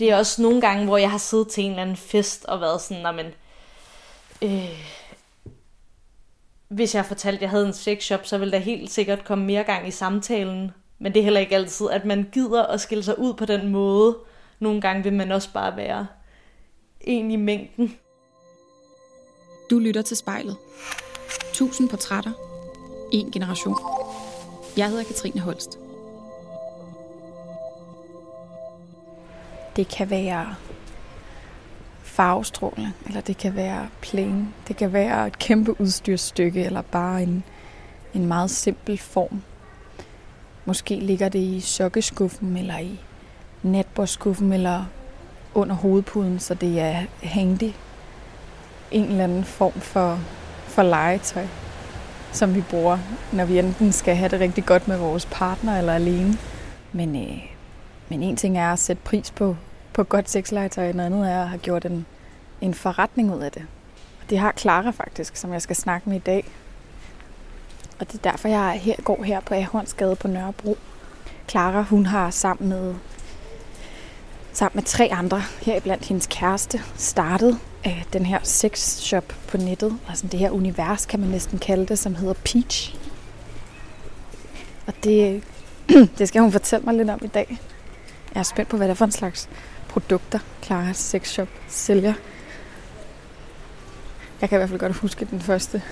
Det er også nogle gange, hvor jeg har siddet til en eller anden fest og været sådan, men øh, hvis jeg fortalte, at jeg havde en sexshop, så ville der helt sikkert komme mere gang i samtalen. Men det er heller ikke altid, at man gider at skille sig ud på den måde. Nogle gange vil man også bare være en i mængden. Du lytter til spejlet. Tusind portrætter. En generation. Jeg hedder Katrine Holst. Det kan være farvestråle, eller det kan være plain. Det kan være et kæmpe udstyrsstykke, eller bare en, en meget simpel form. Måske ligger det i sokkeskuffen, eller i natbordskuffen, eller under hovedpuden, så det er handy. En eller anden form for, for legetøj, som vi bruger, når vi enten skal have det rigtig godt med vores partner eller alene. Men, øh, men en ting er at sætte pris på, på godt sexlegetøj, noget andet er at have gjort en, en forretning ud af det. Og det har Clara faktisk, som jeg skal snakke med i dag. Og det er derfor, jeg her, går her på Ahornsgade på Nørrebro. Clara, hun har sammen med, sammen med tre andre, heriblandt hendes kæreste, startet øh, den her sexshop på nettet. Altså det her univers, kan man næsten kalde det, som hedder Peach. Og det, det skal hun fortælle mig lidt om i dag. Jeg er spændt på, hvad det er for en slags produkter, Claras sexshop sælger. Jeg kan i hvert fald godt huske den første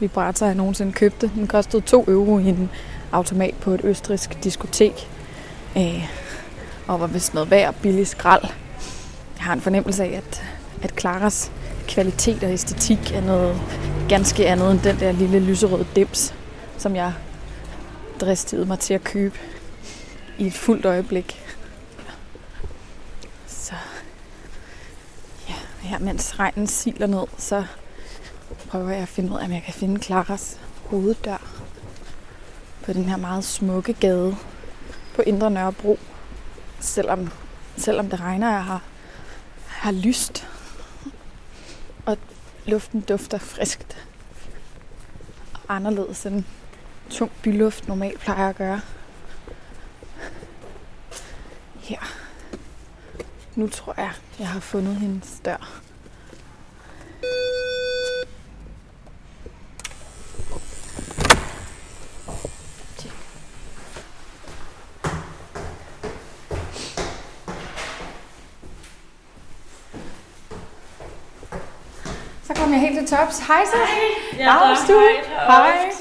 vibrator, jeg nogensinde købte. Den kostede 2 euro i en automat på et østrisk diskotek. Øh, og var vist noget værd billig skrald. Jeg har en fornemmelse af, at, at Claras kvalitet og æstetik er noget ganske andet end den der lille lyserøde dims, som jeg dristede mig til at købe i et fuldt øjeblik. Så ja, her mens regnen siler ned, så prøver jeg at finde ud af, om jeg kan finde Klaras hoveddør på den her meget smukke gade på Indre Nørrebro. Selvom, selvom det regner, jeg har, har lyst, og luften dufter friskt og anderledes end tung byluft normalt plejer at gøre. Her. Nu tror jeg, jeg har fundet hendes dør. Tops. Hej så. Ja, Dags, du. Hej. Hej.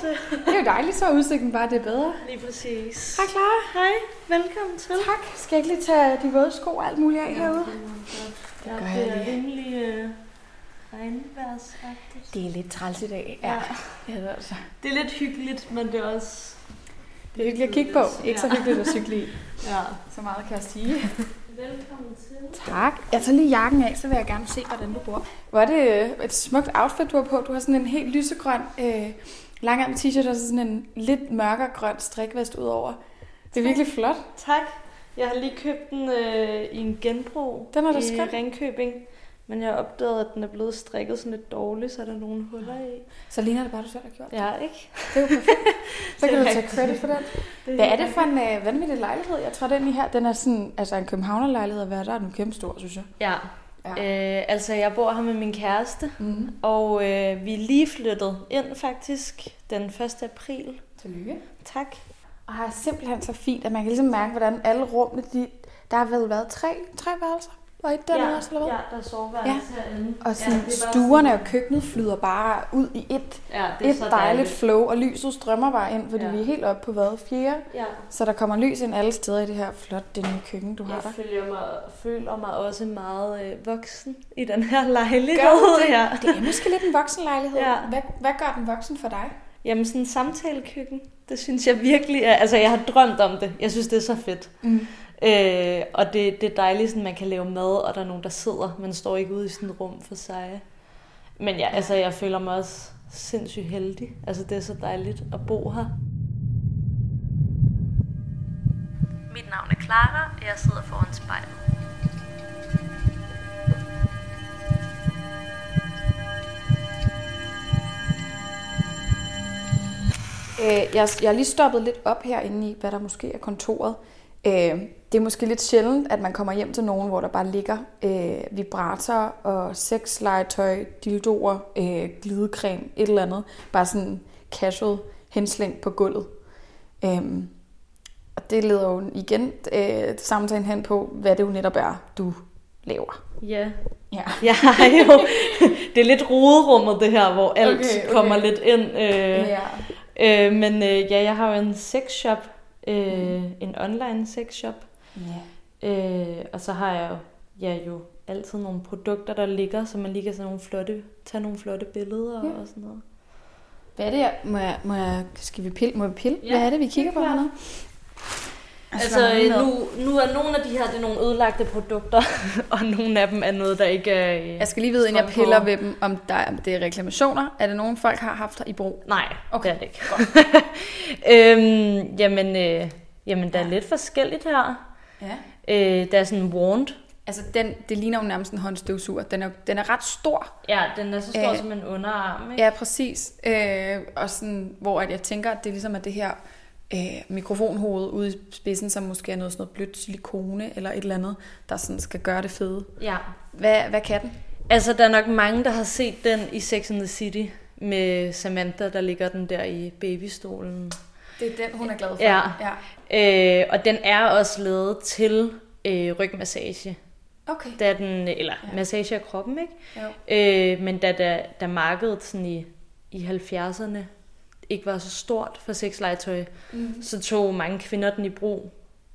Det er jo dejligt, så er udsigten bare det er bedre. Lige præcis. Hej Clara. Hej, velkommen til. Tak. Skal jeg ikke lige tage de våde sko og alt muligt af herude? Ja, gør det jeg er lige. rimelig øh, regnværsagtigt. Det er lidt træls i dag. Ja. ja det, er altså. Det er lidt hyggeligt, men det er også... det er hyggeligt at kigge på. Ikke så Ja. hyggeligt at cykle i. Ja. Så meget kan jeg sige. Tak. Jeg tager lige jakken af, så vil jeg gerne se, hvordan du bor. Hvor er det øh, et smukt outfit, du har på. Du har sådan en helt lysegrøn øh, langarm t-shirt og så sådan en lidt mørkere grøn strikvest udover. Det er virkelig flot. Tak. Jeg har lige købt den øh, i en genbrug Den er i skøn. Ringkøbing. Men jeg har opdaget, at den er blevet strikket sådan lidt dårligt, så er der nogle huller i. Så ligner det bare, du selv har gjort. Ja, ikke? Det er jo perfekt. Så kan Det du tage credit for den. Hvad er det for en øh, vanvittig lejlighed? Jeg tror, den i her, den er sådan, altså en københavnerlejlighed at være, der er den kæmpe stor, synes jeg. Ja. Ja. Øh, altså, jeg bor her med min kæreste, Mm. og øh, vi er lige flyttet ind faktisk den 1. april. Tillykke. Tak. Og har simpelthen så fint, at man kan ligesom mærke, hvordan alle rummene, de, der har vel været tre, tre værelser? Og et dernede ja, også, eller hvad? ja, der er soveværelse ja. herinde. Og sådan, ja, er stuerne sådan- og køkkenet flyder bare ud i et, Ja, det er et så dejligt flow, og lyset strømmer bare ind, fordi Ja. vi er helt oppe på hvad, fjerde? Ja. Så der kommer lys ind alle steder i det her flot, det nye køkken, du har Jeg der. føler mig, føler mig også meget øh, voksen i den her lejlighed. Gør det? Ja. Det er måske lidt en voksenlejlighed. Ja. Hvad, hvad gør den voksen for dig? Jamen sådan en samtalekøkken, det synes jeg virkelig er, altså jeg har drømt om det. Jeg synes, det er så fedt. Mm. Øh, og det, det er dejligt, sådan, man kan lave mad, og der er nogen, der sidder. Man står ikke ude i sådan et rum for sig. Men ja, altså, jeg føler mig også sindssygt heldig. Altså, det er så dejligt at bo her. Mit navn er Clara, og jeg sidder foran spejlet. Øh, jeg, jeg er lige stoppet lidt op herinde i, hvad der måske er kontoret. Øh, det er måske lidt sjældent, at man kommer hjem til nogen, hvor der bare ligger øh, vibrator og sexlegetøj, dildoer, øh, glidecreme, et eller andet. Bare sådan casual henslængt på gulvet. Øhm, og det leder jo igen øh, samtalen hen på, hvad det jo netop er, du laver. Ja. Ja. Har jo... Det er lidt roderummet, det her, hvor alt Okay, okay. kommer lidt ind. Øh, ja. øh, men øh, ja, jeg har jo en sexshop. Øh, En online sexshop. Ja. Øh, og så har jeg jo, ja, jo altid nogle produkter, der ligger, så man lige kan sådan nogle flotte, tage nogle flotte billeder Ja. og sådan noget. Hvad er det, jeg, må jeg, må jeg, skal vi pille, må vi pille? Ja, Hvad er det, vi kigger på hernede? Altså, er øh, nu, nu er nogle af de her det er nogle ødelagte produkter, og nogle af dem er noget, der ikke er... Øh... Jeg skal lige vide, inden jeg strøm på. piller ved dem, om der er, det er reklamationer. Er det nogen, folk har haft i brug? Nej, Okay, det er det ikke. øhm, jamen, øh, jamen, der er lidt forskelligt her. Ja. Øh, der er sådan en wand. Altså, den, det ligner jo nærmest en håndstøvsuger. Den er, den er ret stor. Ja, den er så stor Øh, som en underarm, ikke? Ja, præcis. Øh, og sådan, hvor at jeg tænker, at det ligesom er det her øh, mikrofonhoved ude i spidsen, som måske er noget sådan noget blødt silikone eller et eller andet, der sådan skal gøre det fede. ja. Hvad, hvad kan den? Altså, der er nok mange, der har set den i Sex and the City med Samantha, der ligger den der i babystolen. Det er den, hun er glad for. Ja. ja. Øh, og den er også lavet til øh, rygmassage. Okay. Da den, eller Ja. ja. massage af kroppen, ikke? Jo. Øh, men da, da, da markedet sådan i, i 70'erne ikke var så stort for sexlegetøj, Mm. så tog mange kvinder den i brug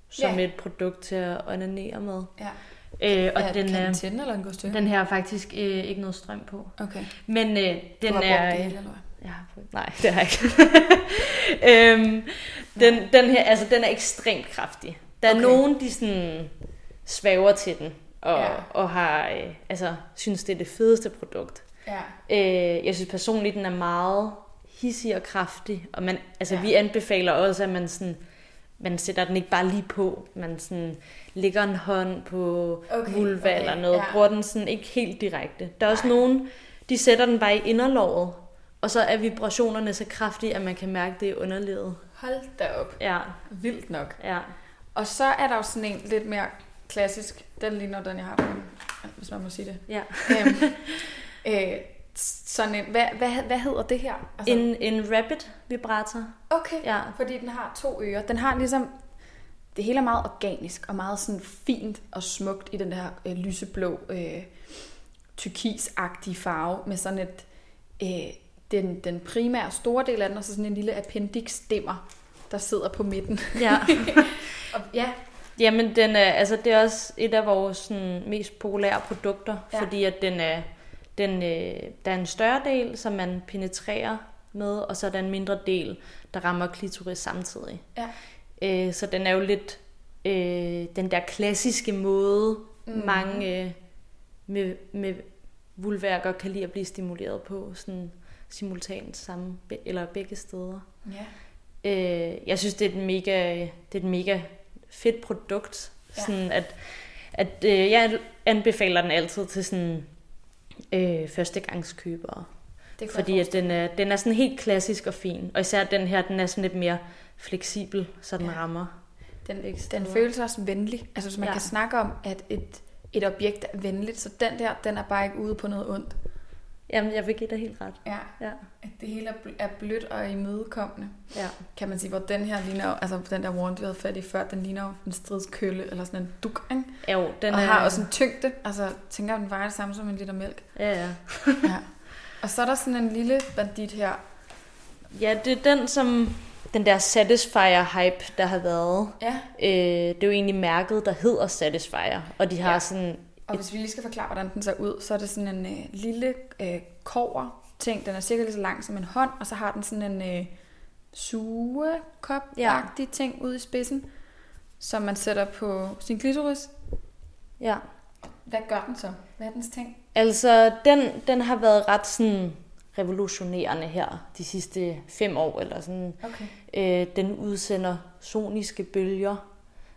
som Ja. et produkt til at onanere med. Ja. Øh, og ja, den, kan den er, tænde, eller den går stykke? den her er faktisk øh, ikke noget strøm på. Okay. Men øh, Du den har er... det eller hvad? Har prøvet- Nej, det har jeg ikke. øhm, den, den her, altså den er ekstremt kraftig. Der er Okay. nogen, de sådan svæver til den, og, Ja. og har, øh, altså, synes, det er det fedeste produkt. Ja. Øh, jeg synes personligt, den er meget hissig og kraftig, og man, altså, Ja. vi anbefaler også, at man sådan, man sætter den ikke bare lige på, man sådan lægger en hånd på Okay, vulva okay, eller noget, ja. bruger den sådan ikke helt direkte. Der er også Nej. nogen, de sætter den bare i inderlåret, og så er vibrationerne så kraftige, at man kan mærke det i underlivet. Hold da op. Ja, Vildt nok. ja. Og så er der jo sådan en lidt mere klassisk. Den ligner den, jeg har på hvis man må sige det. ja. øhm, øh, sådan en, hvad, hvad, hvad hedder det her? Altså, En, en rapid vibrator. okay, Ja. fordi den har to ører. Den har ligesom, det hele er meget organisk og meget sådan fint og smukt i den der øh, lyseblå, øh, turkisagtige farve med sådan et, øh, den, den primære store del af den, og så sådan en lille appendix-stemmer, der sidder på midten. Ja. Og, ja, Jamen, den er, altså, det er også et af vores sådan, mest populære produkter, Ja. fordi at den er, den, øh, der er en større del, som man penetrerer med, og så er der en mindre del, der rammer klitoris samtidig. ja. Øh, så den er jo lidt øh, den der klassiske måde, mm. mange øh, med, med vulværker kan lide at blive stimuleret på, sådan simultant samme, eller begge steder. ja. Øh, jeg synes, det er et mega, det er et mega fedt produkt. Ja. Sådan at, at øh, jeg anbefaler den altid til sådan øh, førstegangskøbere. Det Fordi at den er, den er sådan helt klassisk og fin. Og især den her, den er sådan lidt mere fleksibel, så den Ja. rammer. Den, den føles også venlig. Altså, så man. Ja. kan snakke om, at et, et objekt er venligt, så den der, den er bare ikke ude på noget ondt. Jamen, jeg vil give dig helt ret. Ja. Ja. At det hele er bl- blødt og imødekommende, Ja. kan man sige. Hvor den her ligner, altså den der wand, vi havde fat i før, den ligner jo en stridskølle, eller sådan en duk, ikke? Jo, den og er... har også en tyngde. Altså, tænker, den vejer det samme som en liter mælk. Ja, ja. Ja. Og så er der sådan en lille bandit her. Ja, det er den, som... Den der Satisfyer-hype, der har været. Ja. Øh, det er jo egentlig mærket, der hedder Satisfyer. Og de har ja. sådan... Og hvis vi lige skal forklare, hvordan den ser ud, så er det sådan en øh, lille øh, kover ting. Den er cirka lige så lang som en hånd, og så har den sådan en øh, sugekop-agtig ja. ting ude i spidsen, som man sætter på sin klitoris. Ja. Hvad gør den så? Hvad er dens ting? Altså, den, den har været ret sådan revolutionerende her de sidste fem år, eller sådan. Okay. Øh, den udsender soniske bølger,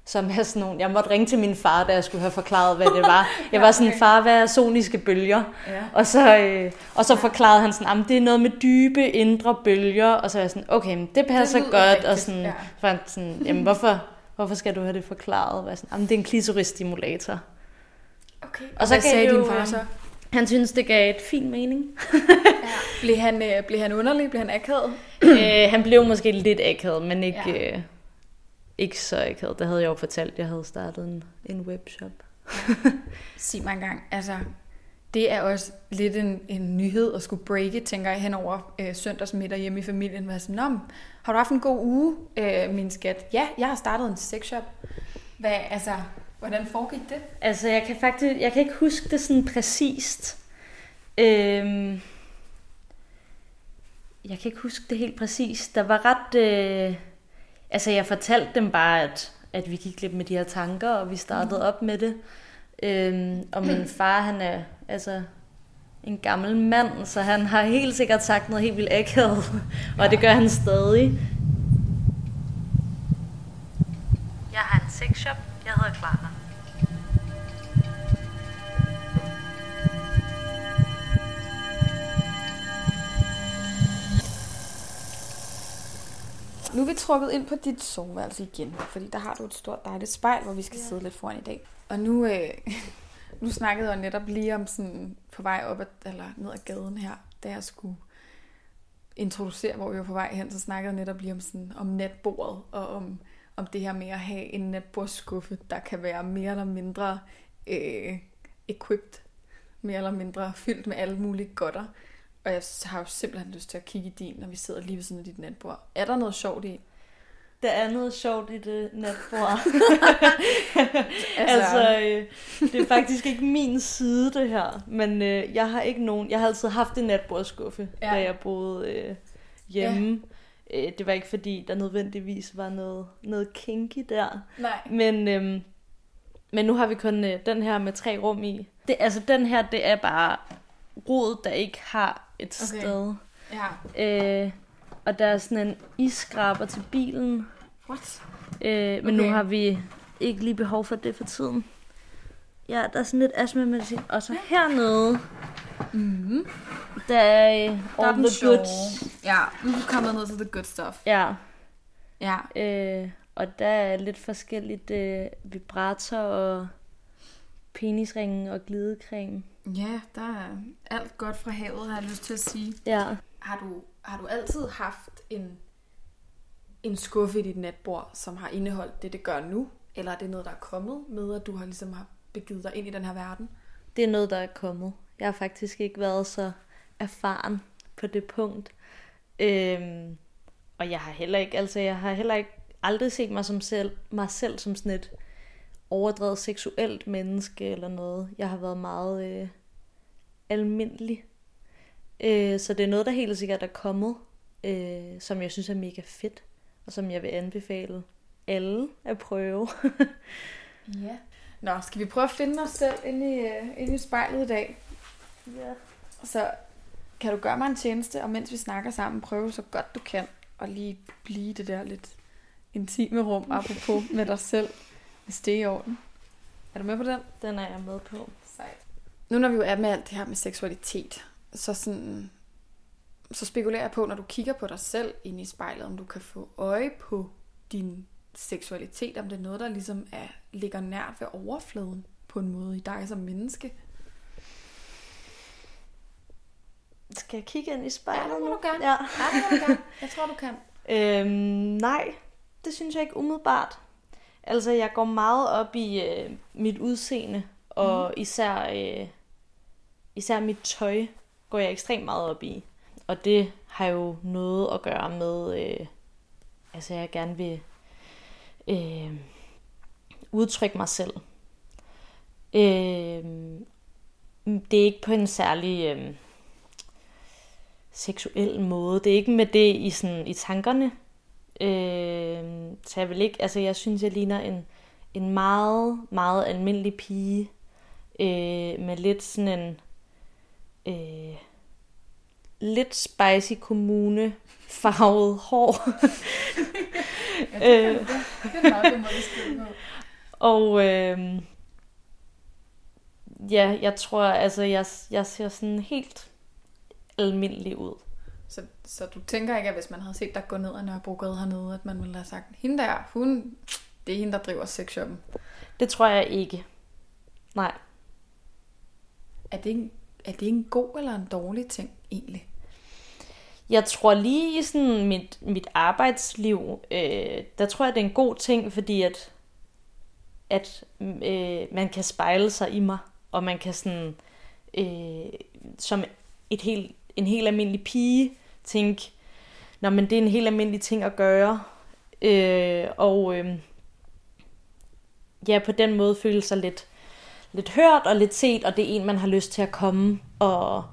som er sådan nogle... Jeg måtte ringe til min far, da jeg skulle have forklaret, hvad det var. Jeg var sådan, far, hvad er soniske bølger? Ja. Og så, øh, og så forklarede han sådan, det er noget med dybe indre bølger, og så er jeg sådan, okay, men det passer lyder godt, rigtigt, og sådan, ja. ja. sådan, jamen, hvorfor, hvorfor skal du have det forklaret? Hvad sådan, Jamen, det er en klitorisstimulator. Okay. Og så hvad sagde det din jo, far øh, så? Han synes, det gav et fin mening. Blev han, øh, blev han underlig? Blev han akavet? øh, han blev måske lidt akavet, men ikke, Ja. ja. øh, ikke så akavet. Det havde jeg jo fortalt, jeg havde startet en, en webshop. Sig mig engang, altså, det er også lidt en, en nyhed at skulle breake, tænker jeg, hen over øh, søndagsmiddag hjemme i familien. Hvad sådan, men har du haft en god uge, øh, min skat? Ja, jeg har startet en sexshop. Hvad, altså, hvordan foregik det? Altså, jeg kan faktisk, jeg kan ikke huske det sådan præcist. Øhm, jeg kan ikke huske det helt præcist. Der var ret... Øh, altså, jeg fortalte dem bare, at, at vi gik lidt med de her tanker, og vi startede op med det. Øhm, og min far, han er altså en gammel mand, så han har helt sikkert sagt noget helt vildt akavet, og det gør han stadig. Jeg har en sexshop. Jeg hedder Clara. Nu er vi trukket ind på dit soveværelse igen, fordi der har du et stort dejligt spejl, hvor vi skal ja. sidde lidt foran i dag. Og nu, øh, nu snakkede jeg netop lige om sådan på vej op ad, eller ned ad gaden her, da jeg skulle introducere, hvor vi var på vej hen, så snakkede jeg netop lige om, sådan, om natbordet, og om, om det her med at have en natbordsskuffe, der kan være mere eller mindre øh, equipped, mere eller mindre fyldt med alle mulige godter. Og jeg har jo simpelthen lyst til at kigge i din, når vi sidder lige ved siden af dit natbord. Er der noget sjovt i? Der er noget sjovt i det natbord. altså, altså øh, det er faktisk ikke min side, det her. Men øh, jeg har ikke nogen... Jeg har altid haft en natbordskuffe, Ja. da jeg boede øh, hjemme. Ja. Øh, det var ikke fordi, der nødvendigvis var noget, noget kinky der. Nej. Men, øhm, men nu har vi kun øh, den her med tre rum i. Det, altså, den her, det er bare rod, der ikke har et Okay. sted. Ja. Øh, og der er sådan en isskraber til bilen. What? Øh, men okay. Nu har vi ikke lige behov for det for tiden. Ja, der er sådan lidt astma-medicin. Og så hernede, Mm-hmm. der er øh, Der er the sjove. goods. Ja, nu er vi kommet ned til the good stuff. Ja, Ja. øh, og der er lidt forskelligt øh, vibrator og penisringen og glidecreme. Ja, der er alt godt fra havet, har jeg lyst til at sige. Ja. Har du, har du altid haft en, en skuffe i dit natbord, som har indeholdt det, det gør nu? Eller er det noget, der er kommet med, at du har ligesom har begivet dig ind i den her verden? Det er noget, der er kommet. Jeg har faktisk ikke været så erfaren på det punkt. Øhm, og jeg har heller ikke, altså jeg har heller ikke aldrig set mig, som selv, mig selv som sådan et overdrevet seksuelt menneske eller noget. Jeg har været meget øh, almindelig. Øh, så det er noget, der helt sikkert er kommet, øh, som jeg synes er mega fedt, og som jeg vil anbefale alle at prøve. Ja. Nå, skal vi prøve at finde os selv inde i, uh, inde i spejlet i dag? ja. Så kan du gøre mig en tjeneste, og mens vi snakker sammen, prøve så godt du kan, og lige blive det der lidt intime rum, apropos med dig selv, hvis det er i orden. Er du med på den? Den er jeg med på. Sejt. Nu når vi jo er med alt det her med seksualitet, så, sådan, så spekulerer jeg på, når du kigger på dig selv inde i spejlet, om du kan få øje på din seksualitet, om det er noget, der ligesom er, ligger nært ved overfladen på en måde i dig som menneske. Skal jeg kigge ind i spejlet Ja, det må nu? du gerne. Ja. Ja, det må du gerne. Jeg tror, du kan. Øhm, nej, det synes jeg ikke umiddelbart. Altså, jeg går meget op i øh, mit udseende, og mm. især, øh, især mit tøj går jeg ekstremt meget op i. Og det har jo noget at gøre med, øh, altså jeg gerne vil øh, udtrykke mig selv. Øh, det er ikke på en særlig øh, seksuel måde. Det er ikke med det i, sådan, i tankerne. Øh, så jeg vil ikke, altså jeg synes, jeg ligner en, en meget, meget almindelig pige. Øh, med lidt sådan en øh, lidt spicy kommune farvet hår. Ja, det, kan, det, det er meget. Og øh, ja, jeg tror, altså jeg, jeg ser sådan helt almindelig ud. Så, så du tænker ikke, at hvis man havde set dig gå ned ad Nørrebrogade hernede, at man ville have sagt, hende der, hun, det er hende, der driver sexshoppen. Det tror jeg ikke. Nej. Er det, en, er det en god eller en dårlig ting, egentlig? Jeg tror lige i sådan mit, mit arbejdsliv, øh, der tror jeg, det er en god ting, fordi at, at øh, man kan spejle sig i mig, og man kan sådan, øh, som et helt, en helt almindelig pige, tænke, Nå, men det er en helt almindelig ting at gøre. Øh, og øh, ja, på den måde føle sig lidt, lidt hørt og lidt set, og det er en, man har lyst til at komme og,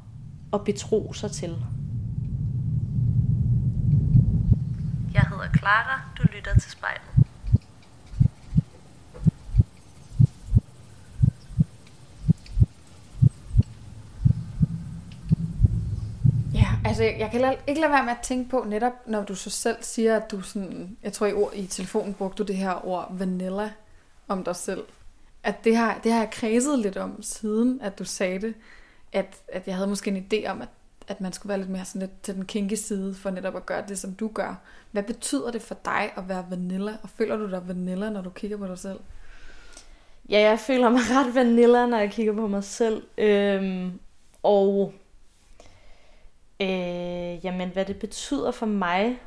og betro sig til. Jeg hedder Clara, du lytter til spejlet. Altså jeg kan la- ikke lade være med at tænke på, netop når du så selv siger, at du sådan, jeg tror i, ord, i telefonen brugte du det her ord vanilla om dig selv. At det har, det har jeg kredset lidt om siden, at du sagde det, at, at jeg havde måske en idé om, at, at man skulle være lidt mere sådan lidt til den kinky side, for netop at gøre det, som du gør. Hvad betyder det for dig at være vanilla, og føler du dig vanilla, når du kigger på dig selv? Ja, jeg føler mig ret vanilla, når jeg kigger på mig selv. Øhm, og øh, jamen, hvad det betyder for mig.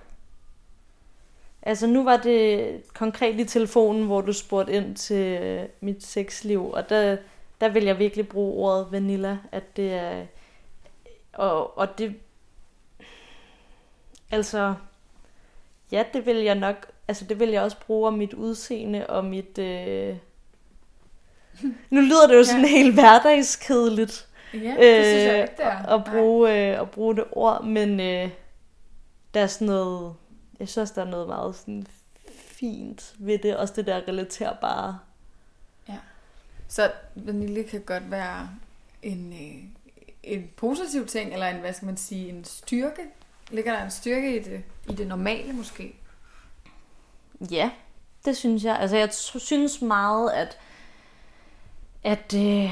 Altså, nu var det konkret i telefonen, hvor du spurgte ind til mit sexliv, og der, der vil jeg virkelig bruge ordet vanilla, at det er... Og, og det... Altså... Ja, det vil jeg nok... Altså, det vil jeg også bruge om mit udseende og mit... Øh, nu lyder det jo sådan Ja. helt hverdagskedeligt Ja, det synes jeg ikke, det er. at, bruge, øh, at bruge det ord, men øh, der er sådan noget, jeg synes der er noget meget sådan fint ved det, også det der relaterbare. Så vanilje kan godt være en, øh, en positiv ting, eller en, hvad skal man sige, en styrke. Ligger der en styrke i det, i det normale måske? Ja, det synes jeg. Altså jeg synes meget, at, at øh,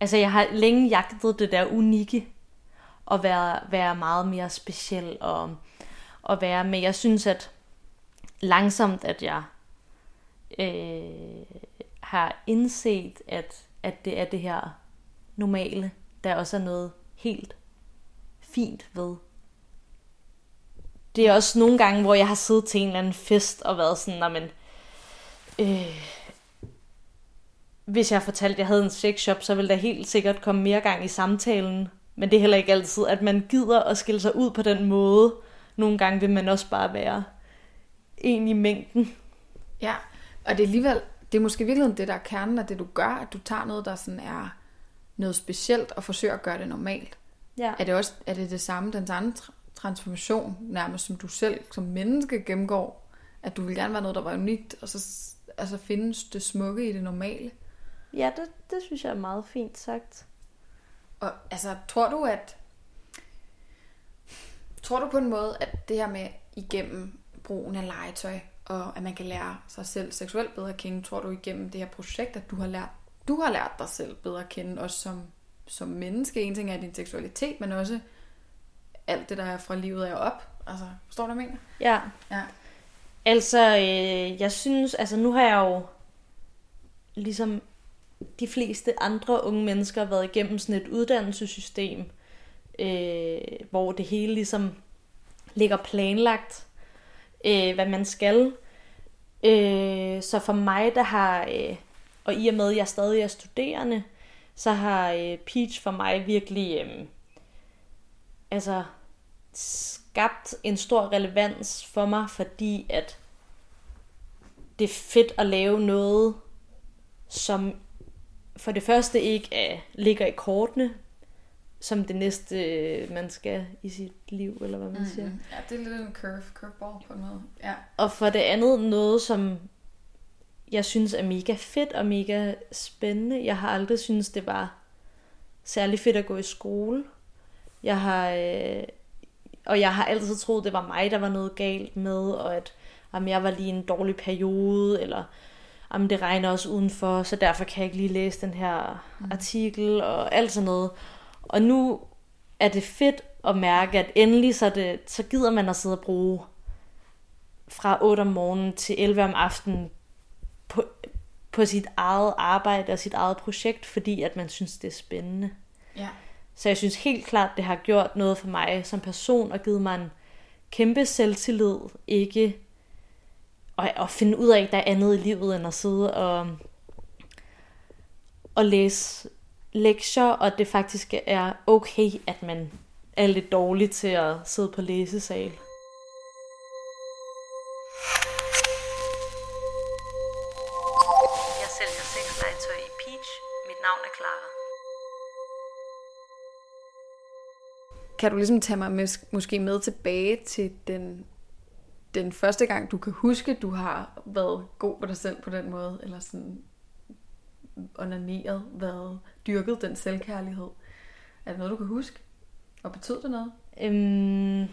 altså jeg har længe jagtet det der unikke, og være, være meget mere speciel, og, og være, men jeg synes, at langsomt, at jeg øh, har indset, at, at det er det her normale, der også er noget helt fint ved. Det er også nogle gange, hvor jeg har siddet til en eller anden fest og været sådan, men, øh, hvis jeg fortalte, at jeg havde en sexshop, så ville der helt sikkert komme mere gang i samtalen. Men det er heller ikke altid, at man gider at skille sig ud på den måde. Nogle gange vil man også bare være en i mængden. Ja, og det er alligevel, det er måske virkelig det, der er kernen af det, du gør, at du tager noget, der sådan er noget specielt, og forsøger at gøre det normalt. Ja. Er det også er det, det samme, den samme tra- transformation, nærmest som du selv som menneske gennemgår, at du vil gerne være noget, der var unikt, og så altså findes det smukke i det normale? Ja, det, det synes jeg er meget fint sagt. Og altså, tror du, at... Tror du på en måde, at det her med igennem brugen af legetøj, og at man kan lære sig selv seksuelt bedre at kende, tror du igennem det her projekt, at du har lært, du har lært dig selv bedre at kende, også som, som menneske. En ting er din seksualitet, men også alt det, der er fra livet af og op. Altså, forstår du, hvad jeg mener? Ja. Ja. Altså, øh, jeg synes, altså nu har jeg jo ligesom de fleste andre unge mennesker været igennem sådan et uddannelsessystem, øh, hvor det hele ligesom ligger planlagt, øh, hvad man skal. Øh, så for mig, der har, øh, og i og med, at jeg stadig er studerende, så har øh, Peach for mig virkelig øh, altså skabt en stor relevans for mig, fordi at det er fedt at lave noget, som for det første ikke er, ligger i kortene, som det næste, øh, man skal i sit liv, eller hvad man mm. siger. Ja, det er lidt en curve, curveball på en måde. Ja. Og for det andet noget, som jeg synes er mega fedt og mega spændende. Jeg har aldrig synes det var særlig fedt at gå i skole. Jeg har, øh, og jeg har altid troet, det var mig, der var noget galt med, og at om jeg var lige en dårlig periode, eller om det regner også udenfor, så derfor kan jeg ikke lige læse den her mm. artikel, og alt sådan noget. Og nu er det fedt at mærke, at endelig så, det, så gider man at sidde og bruge fra 8 om morgenen til 11 om aftenen på, på sit eget arbejde og sit eget projekt, fordi at man synes, det er spændende. Ja. Så jeg synes helt klart, det har gjort noget for mig som person og givet mig en kæmpe selvtillid, ikke at, at finde ud af, at der er andet i livet end at sidde og, og læse lektier, og det faktisk er okay, at man er lidt dårlig til at sidde på læsesal. Jeg sælger sexlegetøj i Peach. Mit navn er Clara. Kan du ligesom tage mig med, måske med tilbage til den, den første gang, du kan huske, du har været god på dig selv på den måde, eller sådan onaneret, været dyrket den selvkærlighed? Er det noget, du kan huske? Og betød det noget? Øhm,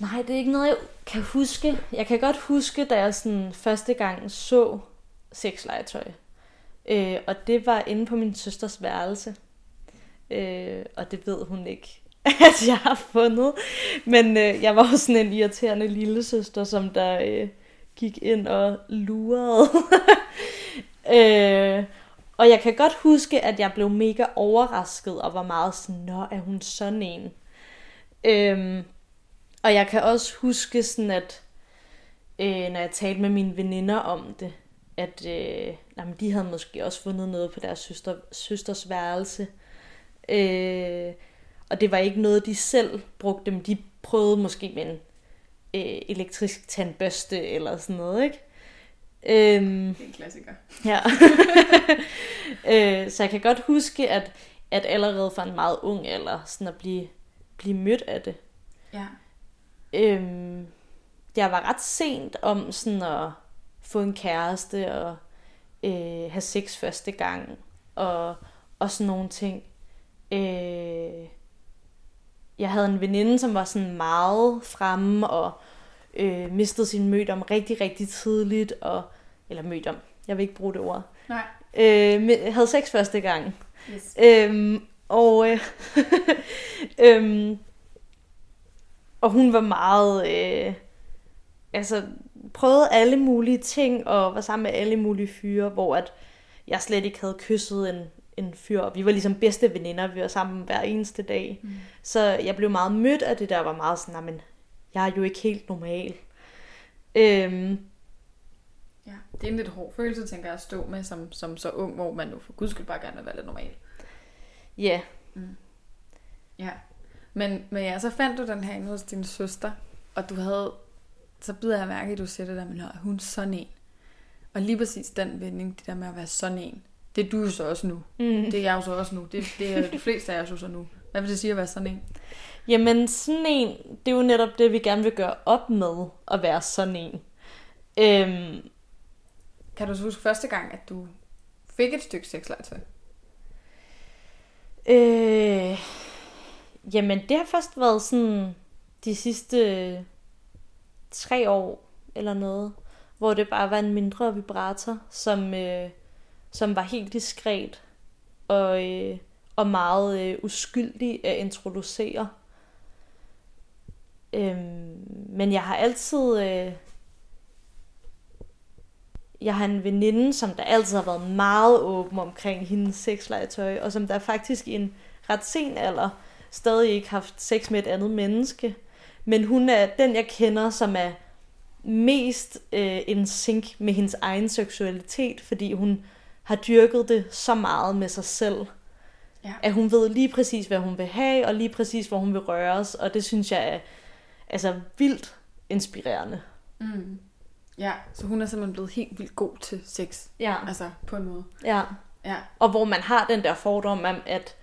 nej, det er ikke noget, jeg kan huske. Jeg kan godt huske, da jeg sådan første gang så sexlegetøj. Øh, og det var inde på min søsters værelse. Øh, og det ved hun ikke, at jeg har fundet. Men øh, jeg var også sådan en irriterende lille søster, som der øh, gik ind og lurede. øh, og jeg kan godt huske, at jeg blev mega overrasket og var meget sådan, nå, er hun sådan en? Øhm, og jeg kan også huske sådan, at øh, når jeg talte med mine veninder om det, at øh, jamen, de havde måske også fundet noget på deres søster, søsters værelse. Øh, og det var ikke noget, de selv brugte, men de prøvede måske med en øh, elektrisk tandbørste eller sådan noget, ikke? Øhm, Det er en klassiker. Ja. øh, så jeg kan godt huske, at, at allerede fra en meget ung alder, sådan at blive, blive mødt af det. Ja. Øhm, jeg var ret sent om sådan at få en kæreste og øh, have sex første gang og, og sådan nogle ting. Øh, jeg havde en veninde, som var sådan meget fremme og øh, mistede sin mødom rigtig, rigtig tidligt. Og, eller mødom, jeg vil ikke bruge det ord. Nej. Øh, med- havde sex første gang. Yes. Øhm, og, øh, øhm, og hun var meget, øh, altså prøvede alle mulige ting, og var sammen med alle mulige fyre, hvor at jeg slet ikke havde kysset en, en fyr, og vi var ligesom bedste veninder, vi var sammen hver eneste dag. Mm. Så jeg blev meget mødt af det der, var meget sådan, "Nå, men jeg er jo ikke helt normal. Øhm, Ja, det er en lidt hård følelse, tænker jeg, at stå med som, som så ung, hvor man nu for guds skyld bare gerne vil være lidt normal. ja, Ja. Men, men ja, så fandt du den her inde hos din søster, og du havde, så bider jeg mærke, at du siger det der med, "Nå, er hun sådan en. Og lige præcis den vending, det der med at være sådan en, det er du jo så også nu. Mm. Det er jeg jo så også nu. Det, det er de fleste af os jo så nu. Hvad vil det sige at være sådan en? Jamen sådan en, det er jo netop det, vi gerne vil gøre op med, at være sådan en. Øhm, Kan du så huske første gang, at du fik et stykke sexlegetøj? øh, jamen det har først været sådan de sidste tre år eller noget, hvor det bare var en mindre vibrator, som, øh, som var helt diskret og, øh, og meget øh, uskyldig at introducere. Øhm, men jeg har altid... Øh, jeg har en veninde, som der altid har været meget åben omkring hendes sexlegetøj, og som der faktisk i en ret sen alder stadig ikke haft sex med et andet menneske. Men hun er den, jeg kender, som er mest øh, en sync med hendes egen seksualitet, fordi hun har dyrket det så meget med sig selv, Ja. at hun ved lige præcis, hvad hun vil have, og lige præcis, hvor hun vil røres, og det synes jeg er altså vildt inspirerende. Mm. Ja, så hun er simpelthen blevet helt vildt god til sex. Ja. Altså, på en måde. ja. Ja. Og hvor man har den der fordom om, at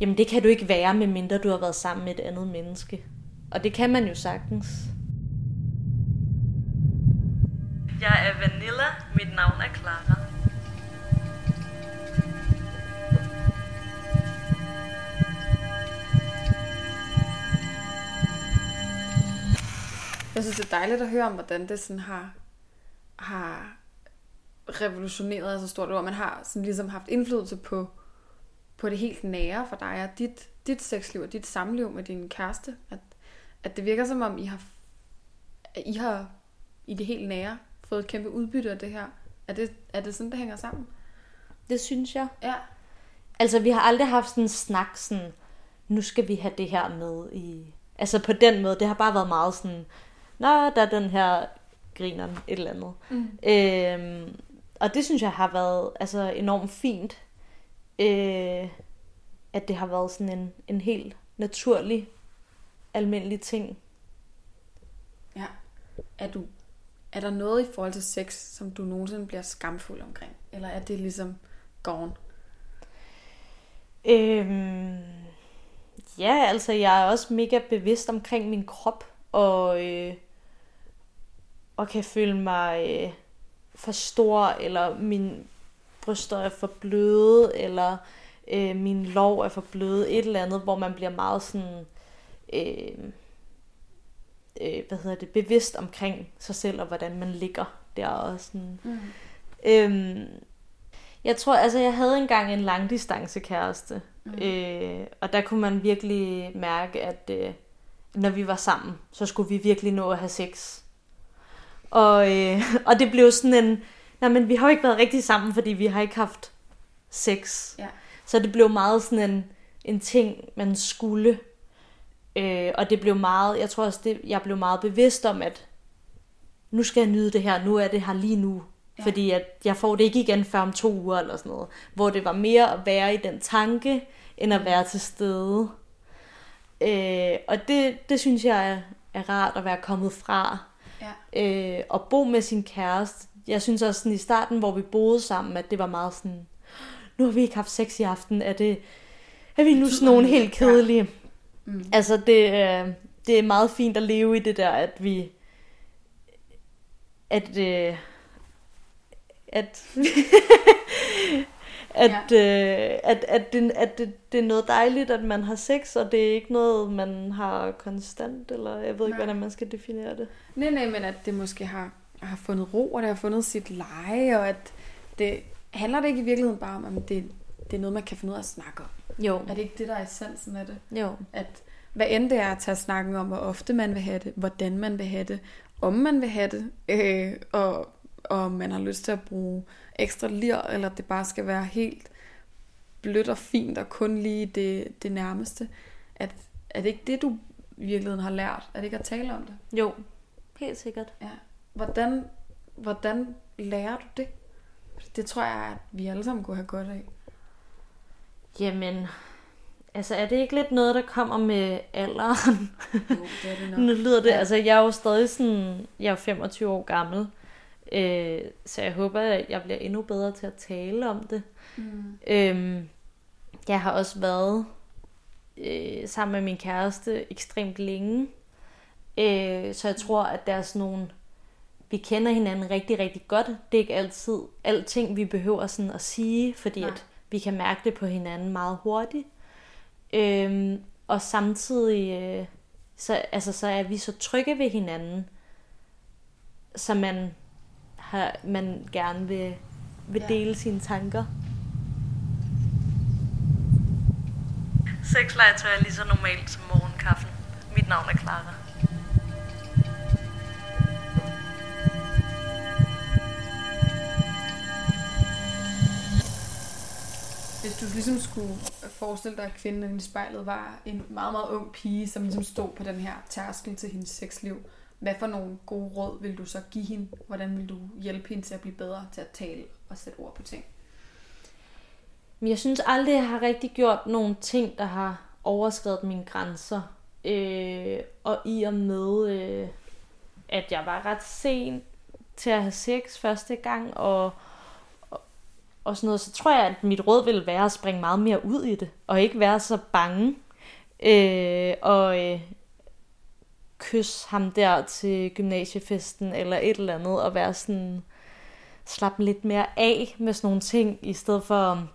jamen det kan du ikke være, medmindre du har været sammen med et andet menneske. Og det kan man jo sagtens. Jeg er Vanilla. Mit navn er Clara. Jeg synes, det er dejligt at høre om, hvordan det sådan har, har revolutioneret så stort ord. Man har sådan ligesom haft indflydelse på, på det helt nære for dig, og dit, dit sexliv og dit samliv med din kæreste. At, at det virker som om, I har I har i det helt nære fået et kæmpe udbytte af det her. Er det, er det sådan, det hænger sammen? Det synes jeg. Ja. Altså, vi har aldrig haft sådan en snak, sådan, nu skal vi have det her med i... Altså, på den måde, det har bare været meget sådan, nå, der er den her griner et eller andet. Mm. Øhm, og det synes jeg har været altså, enormt fint, øh, at det har været sådan en, en helt naturlig, almindelig ting. Ja. Er, du, er der noget i forhold til sex, som du nogensinde bliver skamfuld omkring? Eller er det ligesom gone? Øhm, ja, altså jeg er også mega bevidst omkring min krop, og, øh, og kan føle mig øh, for stor, eller mine bryster er for bløde, eller øh, min lov er for bløde, et eller andet, hvor man bliver meget sådan, øh, øh, hvad hedder det, bevidst omkring sig selv, og hvordan man ligger der, og sådan, Mm. Øhm, jeg tror, altså jeg havde engang en langdistance kæreste, Mm. mm. øh, og der kunne man virkelig mærke, at øh, når vi var sammen, så skulle vi virkelig nå at have sex. Og, øh, og det blev sådan en, nej men vi har jo ikke været rigtig sammen, fordi vi har ikke haft sex. Ja. Så det blev meget sådan en, en ting, man skulle. Øh, og det blev meget, jeg tror også, det, jeg blev meget bevidst om, at nu skal jeg nyde det her, nu er det her lige nu. Ja. Fordi at jeg får det ikke igen før om to uger eller sådan noget. Hvor det var mere at være i den tanke, end at være til stede. Øh, og det, det synes jeg er, er rart at være kommet fra. Ja. Øh, og bo med sin kæreste. Jeg synes også sådan i starten, hvor vi boede sammen, at det var meget sådan, nu har vi ikke haft sex i aften, er, det, er vi nu sådan nogle helt kedelige? Mm. Altså det, øh, det er meget fint at leve i det der, at vi, at, øh, at, at, øh, at, at, det, at det, det er noget dejligt, at man har sex, og det er ikke noget, man har konstant, eller jeg ved ikke, Nej. hvordan man skal definere det. Nej, nej, men at det måske har, har fundet ro, og det har fundet sit leje, og at det handler det ikke i virkeligheden bare om, at det, det er noget, man kan finde ud af at snakke om. Jo, Er det ikke det, der er essensen af det? jo. At hvad end det er at tage snakken om, hvor ofte man vil have det, hvordan man vil have det, om man vil have det, øh, og, og om man har lyst til at bruge ekstra lir, eller det bare skal være helt blødt og fint, og kun lige det, det nærmeste. At, er det ikke det, du i virkeligheden har lært? Er det ikke at tale om det? Jo, helt sikkert. Ja. Hvordan, hvordan lærer du det? Det tror jeg, at vi alle sammen kunne have godt af. Jamen, altså er det ikke lidt noget, der kommer med alderen? Jo, det er det Nu lyder det, Ja. altså jeg er jo stadig sådan, jeg er 25 år gammel, øh, så jeg håber, at jeg bliver endnu bedre til at tale om det. Mm. Øhm, jeg har også været øh, sammen med min kæreste ekstremt længe, øh, så jeg tror, at der er sådan nogle, vi kender hinanden rigtig, rigtig godt. Det er ikke altid alting, vi behøver sådan at sige, fordi Nej. at vi kan mærke det på hinanden meget hurtigt. Øhm, og samtidig, øh, så, altså, så er vi så trygge ved hinanden, så man, har, man gerne vil, vil Ja. dele sine tanker. Sexlegetøj er lige så normalt som morgenkaffen. Mit navn er Clara. Hvis du ligesom skulle forestille dig, at kvinden i spejlet var en meget, meget ung pige, som ligesom stod på den her tærskel til hendes sexliv, hvad for nogle gode råd vil du så give hende? Hvordan vil du hjælpe hende til at blive bedre til at tale og sætte ord på ting? Men jeg synes aldrig, jeg har rigtig gjort nogle ting, der har overskrevet mine grænser. Øh, og i og med, øh, at jeg var ret sen til at have sex første gang, og, og, og sådan noget, så tror jeg, at mit råd ville være at springe meget mere ud i det, og ikke være så bange. Øh, og øh, kysse ham der til gymnasiefesten, eller et eller andet, og være sådan, slappe lidt mere af med sådan nogle ting, i stedet for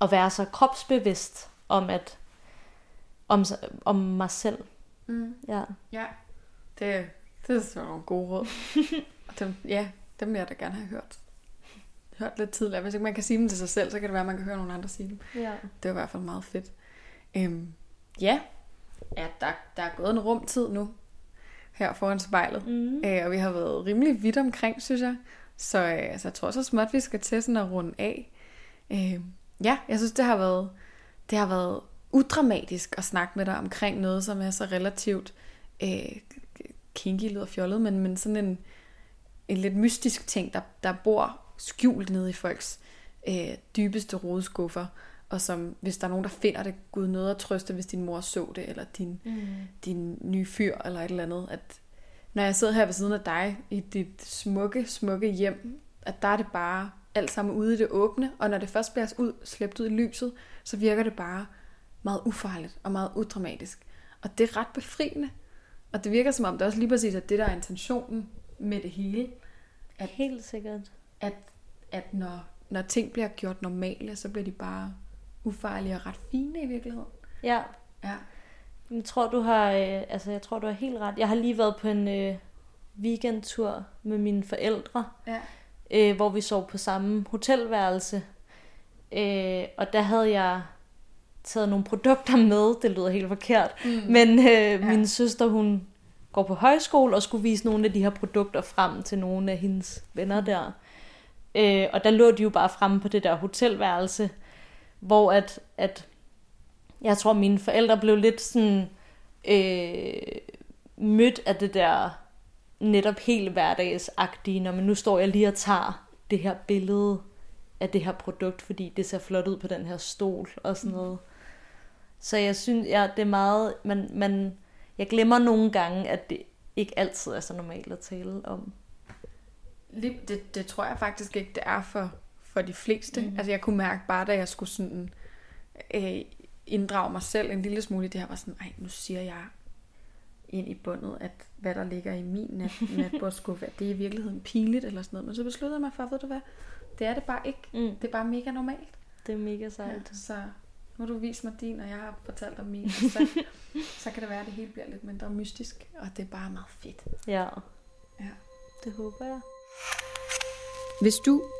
at være så kropsbevidst om at om, om mig selv. Mm. Ja. Ja, det, det er så nogle gode råd. Og dem, ja, dem vil jeg da gerne have hørt. Hørt lidt tidligere. Hvis ikke man kan sige dem til sig selv, så kan det være, at man kan høre nogle andre sige dem. ja. Det var i hvert fald meget fedt. Øhm, ja, ja der, der er gået en rum tid nu. Her foran spejlet. Mm. Øh, og vi har været rimelig vidt omkring, synes jeg. Så, øh, så jeg tror så småt, vi skal til sådan at runde af. Øh, ja, jeg synes, det har været, det har været udramatisk at snakke med dig omkring noget, som er så relativt øh, kinky, lyder fjollet, men, men sådan en, en lidt mystisk ting, der, der bor skjult nede i folks øh, dybeste rodeskuffer, og som, hvis der er nogen, der finder det, Gud noget at trøste, hvis din mor så det, eller din, Mm. din nye fyr, eller et eller andet, at når jeg sidder her ved siden af dig, i dit smukke, smukke hjem, at der er det bare alt sammen ude i det åbne, og når det først bliver ud, slæbt ud i lyset, så virker det bare meget ufarligt og meget udramatisk. Og det er ret befriende. Og det virker som om, det også lige præcis er det, der er intentionen med det hele. At, Helt sikkert. at, at når, når ting bliver gjort normale, så bliver de bare ufarlige og ret fine i virkeligheden. Ja, Ja. jeg tror, du har, øh, altså, jeg tror, du har helt ret. Jeg har lige været på en øh, weekendtur med mine forældre, Ja. øh, hvor vi sov på samme hotelværelse. Øh, og der havde jeg taget nogle produkter med. Det lyder helt forkert. Mm. Men øh, ja. min søster, hun går på højskole og skulle vise nogle af de her produkter frem til nogle af hendes venner der. Øh, og der lå de jo bare fremme på det der hotelværelse, hvor at, at jeg tror, mine forældre blev lidt sådan øh, mødt af det der netop helt hverdagsagtige, når man nu står jeg lige og tager det her billede af det her produkt, fordi det ser flot ud på den her stol og sådan noget. Så jeg synes, ja, det er meget, man, man, jeg glemmer nogle gange, at det ikke altid er så normalt at tale om. Det, det tror jeg faktisk ikke, det er for, for de fleste. Mm. Altså jeg kunne mærke bare, da jeg skulle sådan øh, inddrage mig selv en lille smule i det her, var sådan, ej, nu siger jeg ind i bundet, at hvad der ligger i min nat, natbordskuffe, at det er i virkeligheden pinligt eller sådan noget. Men så besluttede jeg mig for, ved du hvad, det er det bare ikke. Mm. Det er bare mega normalt. Det er mega Ja, sejt. så nu har du vist mig din, og jeg har fortalt om min. Så, så kan det være, at det hele bliver lidt mindre mystisk, og det er bare meget fedt. Ja, Ja. det håber jeg. Hvis du